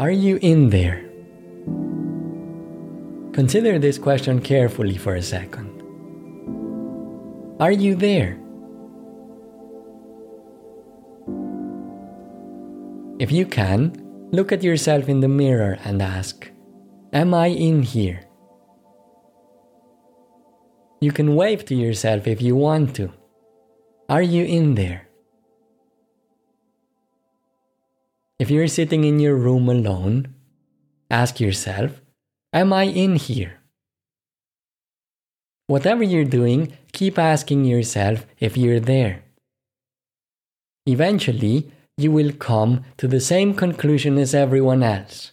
Are you in there? Consider this question carefully for a second. Are you there? If you can, look at yourself in the mirror and ask, Am I in here? You can wave to yourself if you want to. Are you in there? If you're sitting in your room alone, ask yourself, Am I in here? Whatever you're doing, keep asking yourself if you're there. Eventually, you will come to the same conclusion as everyone else.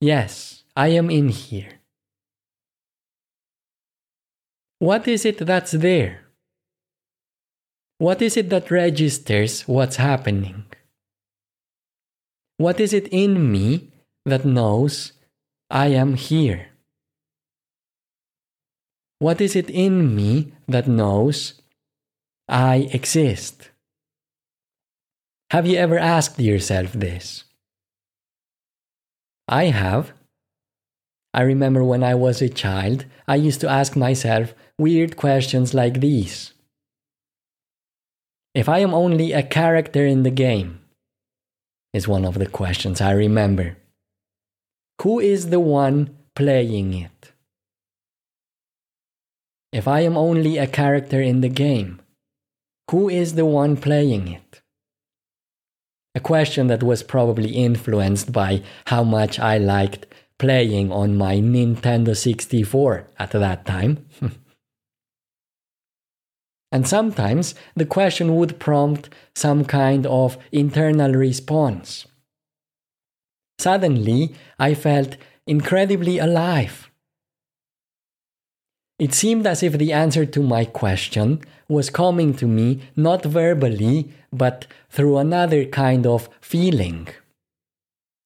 Yes, I am in here. What is it that's there? What is it that registers what's happening? What is it in me that knows I am here? What is it in me that knows I exist? Have you ever asked yourself this? I have. I remember when I was a child, I used to ask myself weird questions like these. If I am only a character in the game, is one of the questions I remember. Who is the one playing it? If I am only a character in the game, who is the one playing it? A question that was probably influenced by how much I liked playing on my Nintendo 64 at that time. and sometimes the question would prompt some kind of internal response. Suddenly, I felt incredibly alive. It seemed as if the answer to my question was coming to me not verbally, but through another kind of feeling.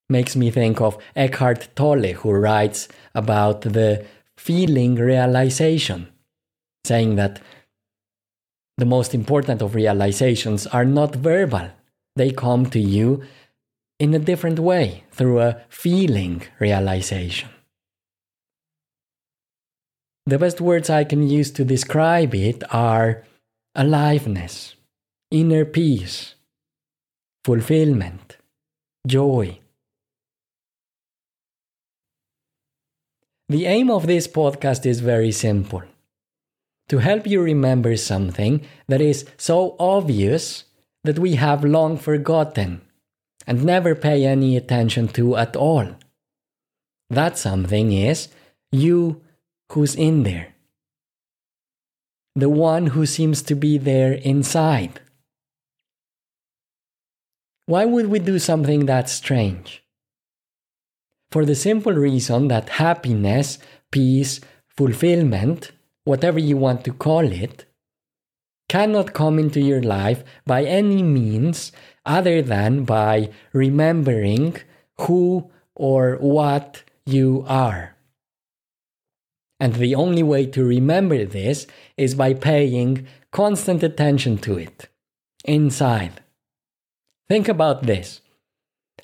Makes me think of Eckhart Tolle, who writes about the feeling realization, saying that the most important of realizations are not verbal, they come to you in a different way, through a feeling realization. The best words I can use to describe it are aliveness, inner peace, fulfillment, joy. The aim of this podcast is very simple to help you remember something that is so obvious that we have long forgotten and never pay any attention to at all. That something is you who's in there. The one who seems to be there inside. Why would we do something that strange? For the simple reason that happiness, peace, fulfillment, whatever you want to call it, cannot come into your life by any means other than by remembering who or what you are. And the only way to remember this is by paying constant attention to it inside. Think about this.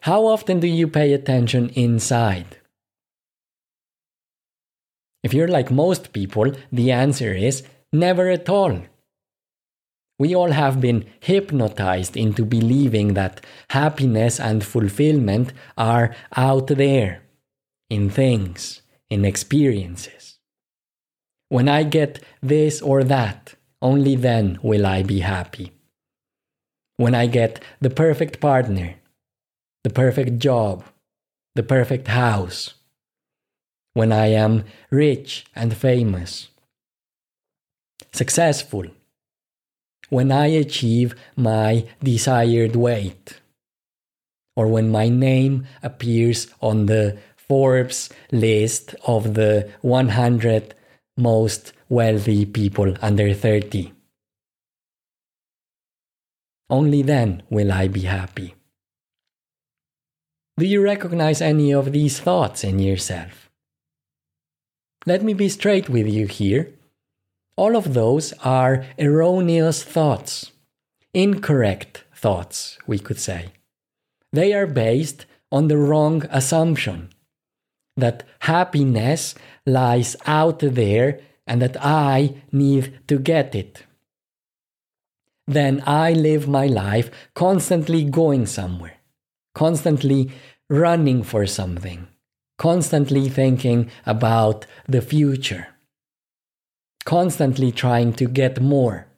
How often do you pay attention inside? If you're like most people, the answer is never at all. We all have been hypnotized into believing that happiness and fulfillment are out there, in things, in experiences. When I get this or that, only then will I be happy. When I get the perfect partner, the perfect job, the perfect house. When I am rich and famous, successful. When I achieve my desired weight. Or when my name appears on the Forbes list of the 100 most wealthy people under 30. Only then will I be happy. Do you recognize any of these thoughts in yourself? Let me be straight with you here. All of those are erroneous thoughts, incorrect thoughts, we could say. They are based on the wrong assumption that happiness lies out there and that I need to get it. Then I live my life constantly going somewhere, constantly running for something, constantly thinking about the future, constantly trying to get more,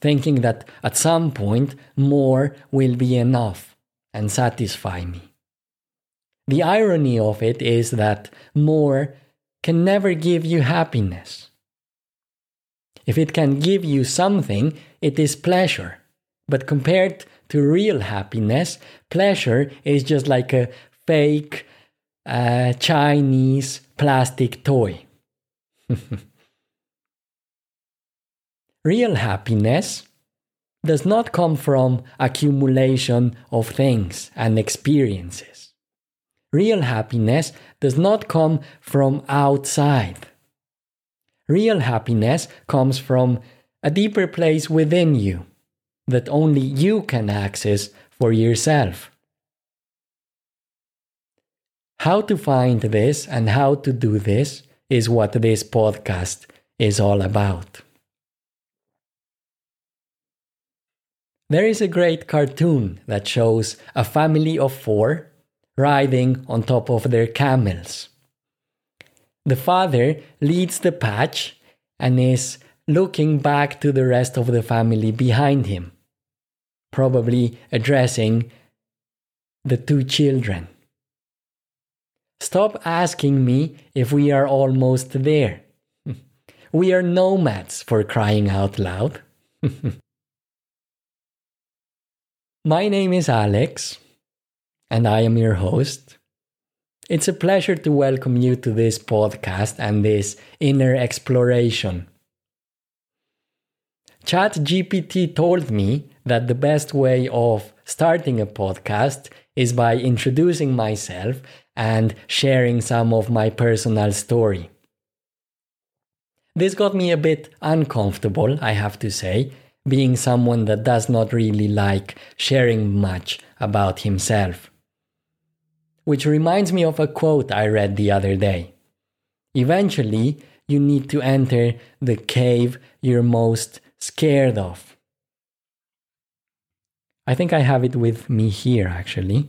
thinking that at some point more will be enough and satisfy me. The irony of it is that more can never give you happiness. If it can give you something, it is pleasure. But compared to real happiness, pleasure is just like a fake uh, Chinese plastic toy. real happiness does not come from accumulation of things and experiences. Real happiness does not come from outside. Real happiness comes from a deeper place within you that only you can access for yourself. How to find this and how to do this is what this podcast is all about. There is a great cartoon that shows a family of four riding on top of their camels. The father leads the patch and is looking back to the rest of the family behind him, probably addressing the two children. Stop asking me if we are almost there. we are nomads for crying out loud. My name is Alex and I am your host. It's a pleasure to welcome you to this podcast and this inner exploration. ChatGPT told me that the best way of starting a podcast is by introducing myself and sharing some of my personal story. This got me a bit uncomfortable, I have to say, being someone that does not really like sharing much about himself which reminds me of a quote I read the other day. Eventually, you need to enter the cave you're most scared of. I think I have it with me here, actually.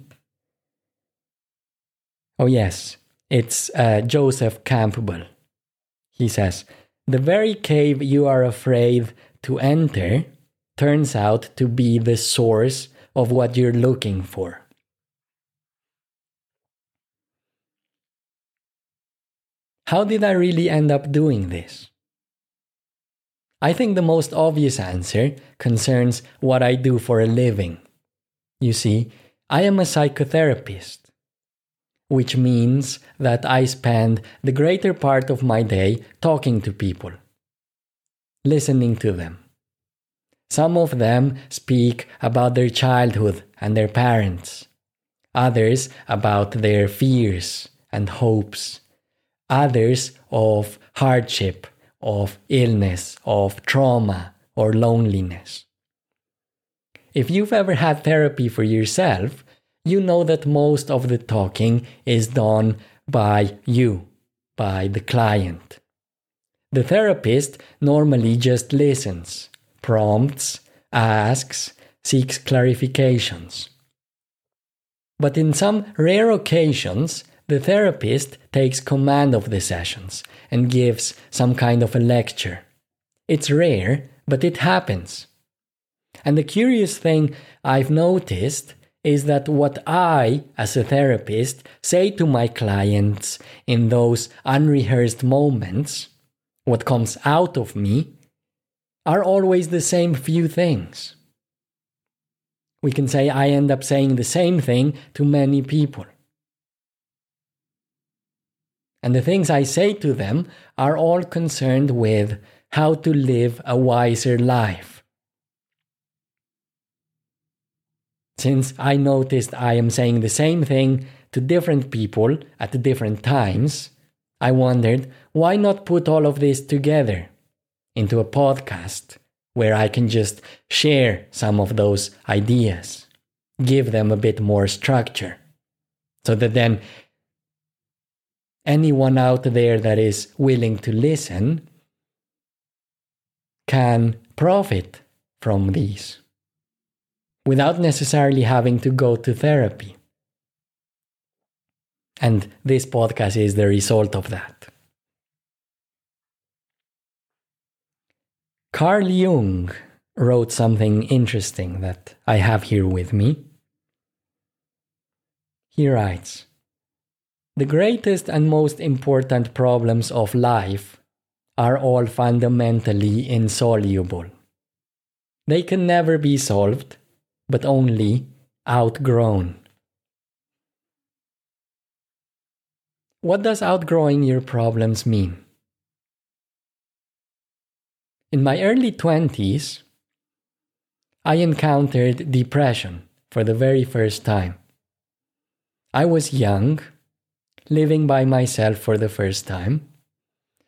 Oh, yes, it's uh, Joseph Campbell. He says, The very cave you are afraid to enter turns out to be the source of what you're looking for. How did I really end up doing this? I think the most obvious answer concerns what I do for a living. You see, I am a psychotherapist, which means that I spend the greater part of my day talking to people, listening to them. Some of them speak about their childhood and their parents, others about their fears and hopes others of hardship, of illness, of trauma, or loneliness. If you've ever had therapy for yourself, you know that most of the talking is done by you, by the client. The therapist normally just listens, prompts, asks, seeks clarifications. But in some rare occasions, the therapist takes command of the sessions and gives some kind of a lecture. It's rare, but it happens. And the curious thing I've noticed is that what I, as a therapist, say to my clients in those unrehearsed moments, what comes out of me, are always the same few things. We can say I end up saying the same thing to many people. And the things I say to them are all concerned with how to live a wiser life. Since I noticed I am saying the same thing to different people at different times, I wondered why not put all of this together into a podcast where I can just share some of those ideas, give them a bit more structure, So that then anyone out there that is willing to listen can profit from these without necessarily having to go to therapy. And this podcast is the result of that. Carl Jung wrote something interesting that I have here with me. He writes The greatest and most important problems of life are all fundamentally insoluble. They can never be solved, but only outgrown. What does outgrowing your problems mean? In my early 20s, I encountered depression for the very first time. I was young, living by myself for the first time,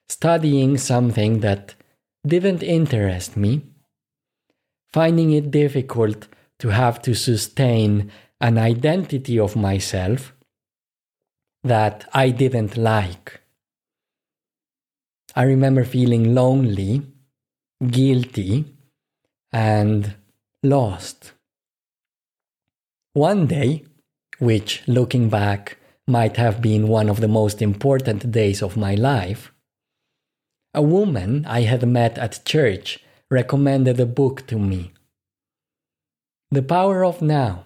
studying something that didn't interest me, finding it difficult to have to sustain an identity of myself that I didn't like. I remember feeling lonely, guilty, and lost. One day, which looking back might have been one of the most important days of my life, a woman I had met at church recommended a book to me The Power of Now.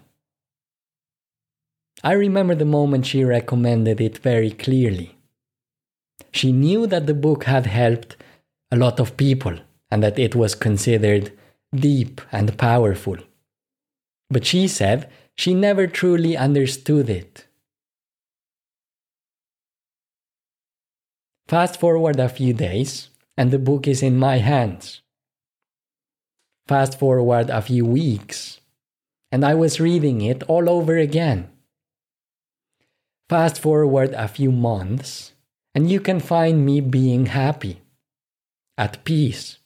I remember the moment she recommended it very clearly. She knew that the book had helped a lot of people and that it was considered deep and powerful. But she said she never truly understood it. Fast forward a few days, and the book is in my hands. Fast forward a few weeks, and I was reading it all over again. Fast forward a few months, and you can find me being happy, at peace.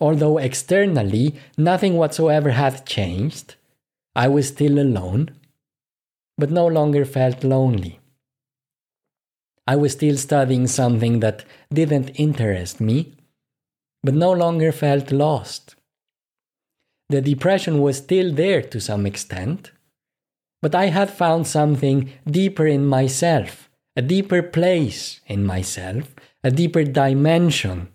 Although externally nothing whatsoever had changed, I was still alone, but no longer felt lonely. I was still studying something that didn't interest me, but no longer felt lost. The depression was still there to some extent, but I had found something deeper in myself, a deeper place in myself, a deeper dimension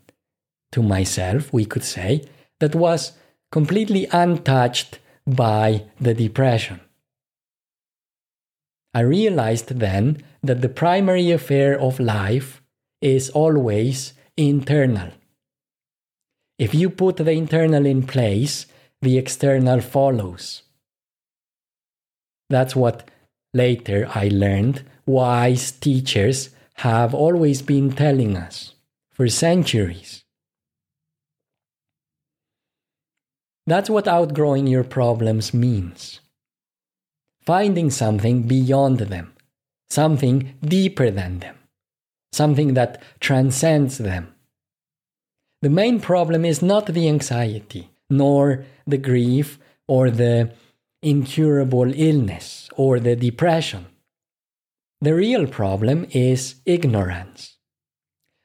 to myself, we could say, that was completely untouched by the depression. I realized then that the primary affair of life is always internal. If you put the internal in place, the external follows. That's what later I learned wise teachers have always been telling us for centuries. That's what outgrowing your problems means. Finding something beyond them, something deeper than them, something that transcends them. The main problem is not the anxiety, nor the grief or the incurable illness or the depression. The real problem is ignorance.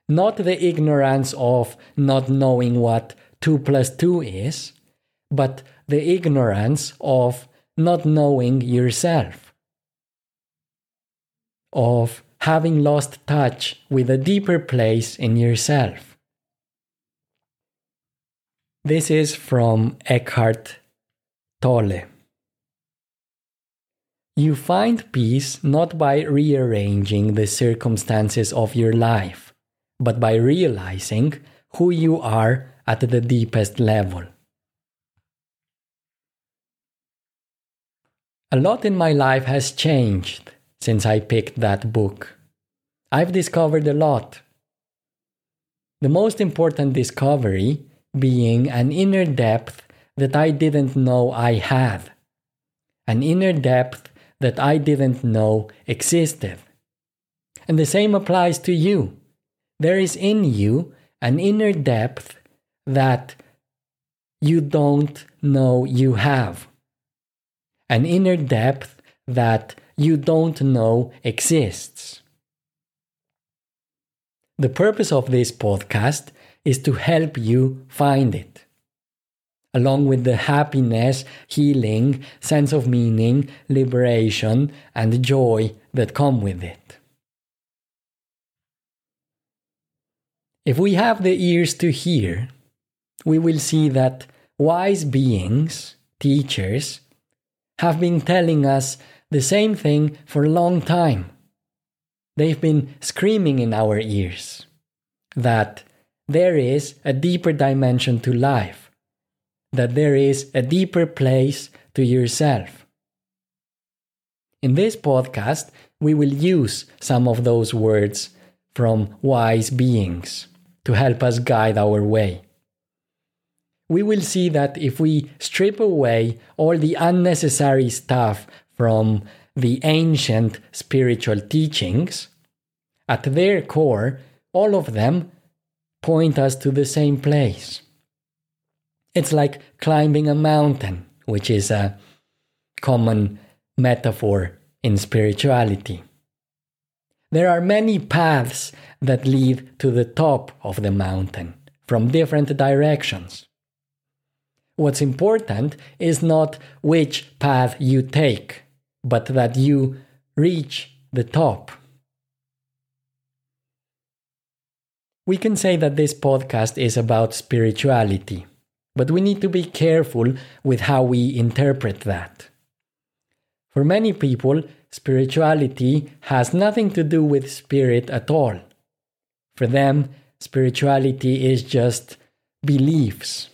Not the ignorance of not knowing what 2 plus 2 is, but the ignorance of not knowing yourself, of having lost touch with a deeper place in yourself. This is from Eckhart Tolle. You find peace not by rearranging the circumstances of your life, but by realizing who you are at the deepest level. A lot in my life has changed since I picked that book. I've discovered a lot. The most important discovery being an inner depth that I didn't know I had, an inner depth that I didn't know existed. And the same applies to you. There is in you an inner depth that you don't know you have an inner depth that you don't know exists. The purpose of this podcast is to help you find it, along with the happiness, healing, sense of meaning, liberation, and joy that come with it. If we have the ears to hear, we will see that wise beings, teachers, have been telling us the same thing for a long time. They've been screaming in our ears that there is a deeper dimension to life, that there is a deeper place to yourself. In this podcast, we will use some of those words from wise beings to help us guide our way. We will see that if we strip away all the unnecessary stuff from the ancient spiritual teachings, at their core, all of them point us to the same place. It's like climbing a mountain, which is a common metaphor in spirituality. There are many paths that lead to the top of the mountain from different directions. What's important is not which path you take, but that you reach the top. We can say that this podcast is about spirituality, but we need to be careful with how we interpret that. For many people, spirituality has nothing to do with spirit at all. For them, spirituality is just beliefs.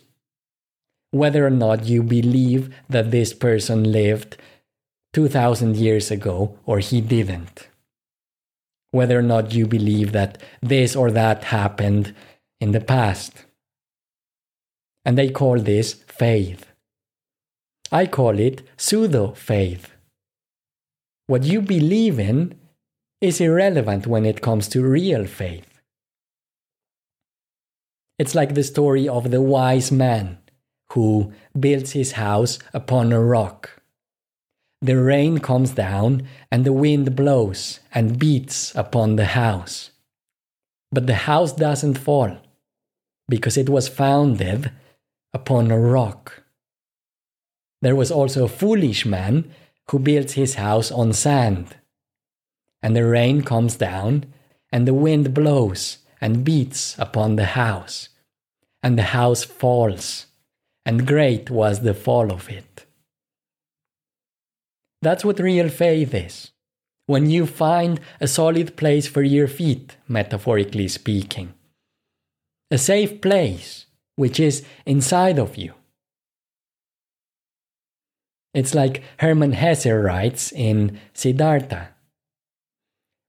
Whether or not you believe that this person lived 2000 years ago or he didn't. Whether or not you believe that this or that happened in the past. And they call this faith. I call it pseudo faith. What you believe in is irrelevant when it comes to real faith. It's like the story of the wise man who builds his house upon a rock. The rain comes down and the wind blows and beats upon the house. But the house doesn't fall because it was founded upon a rock. There was also a foolish man who builds his house on sand. And the rain comes down, and the wind blows and beats upon the house, and the house falls, and great was the fall of it. That's what real faith is. When you find a solid place for your feet, metaphorically speaking, a safe place which is inside of you. It's like Hermann Hesse writes in Siddhartha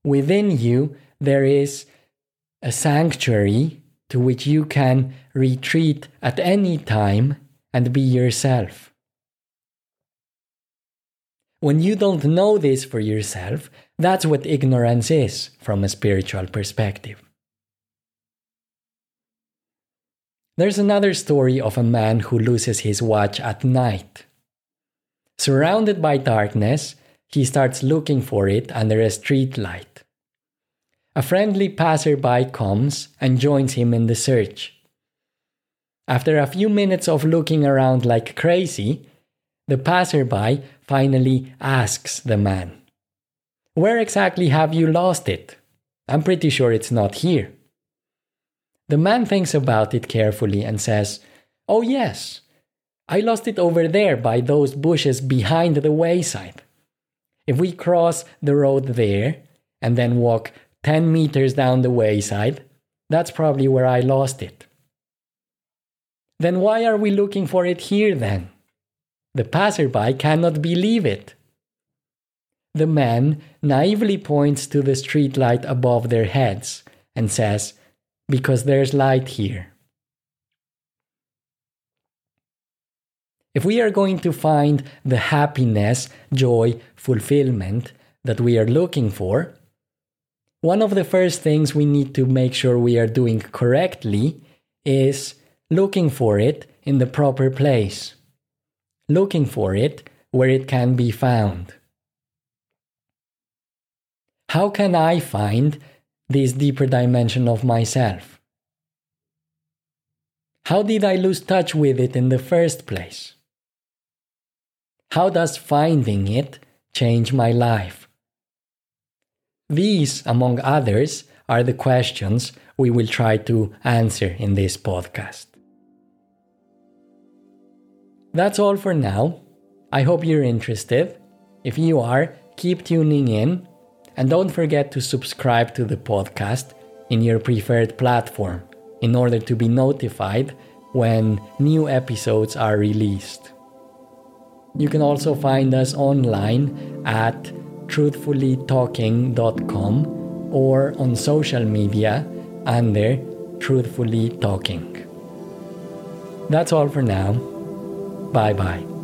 Within you, there is a sanctuary to which you can retreat at any time and be yourself. When you don't know this for yourself, that's what ignorance is from a spiritual perspective. There's another story of a man who loses his watch at night. Surrounded by darkness, he starts looking for it under a street light. A friendly passerby comes and joins him in the search. After a few minutes of looking around like crazy, the passerby finally asks the man, Where exactly have you lost it? I'm pretty sure it's not here. The man thinks about it carefully and says, Oh, yes, I lost it over there by those bushes behind the wayside. If we cross the road there and then walk 10 meters down the wayside, that's probably where I lost it. Then why are we looking for it here then? The passerby cannot believe it. The man naively points to the street light above their heads and says, Because there's light here. If we are going to find the happiness, joy, fulfillment that we are looking for, one of the first things we need to make sure we are doing correctly is looking for it in the proper place, looking for it where it can be found. how can I find this deeper dimension of myself? How did I lose touch with it in the first place? How does finding it change my life? These, among others, are the questions we will try to answer in this podcast. That's all for now. I hope you're interested. If you are, keep tuning in and don't forget to subscribe to the podcast in your preferred platform in order to be notified when new episodes are released. You can also find us online at truthfullytalking.com or on social media under Truthfully Talking. That's all for now. Bye bye.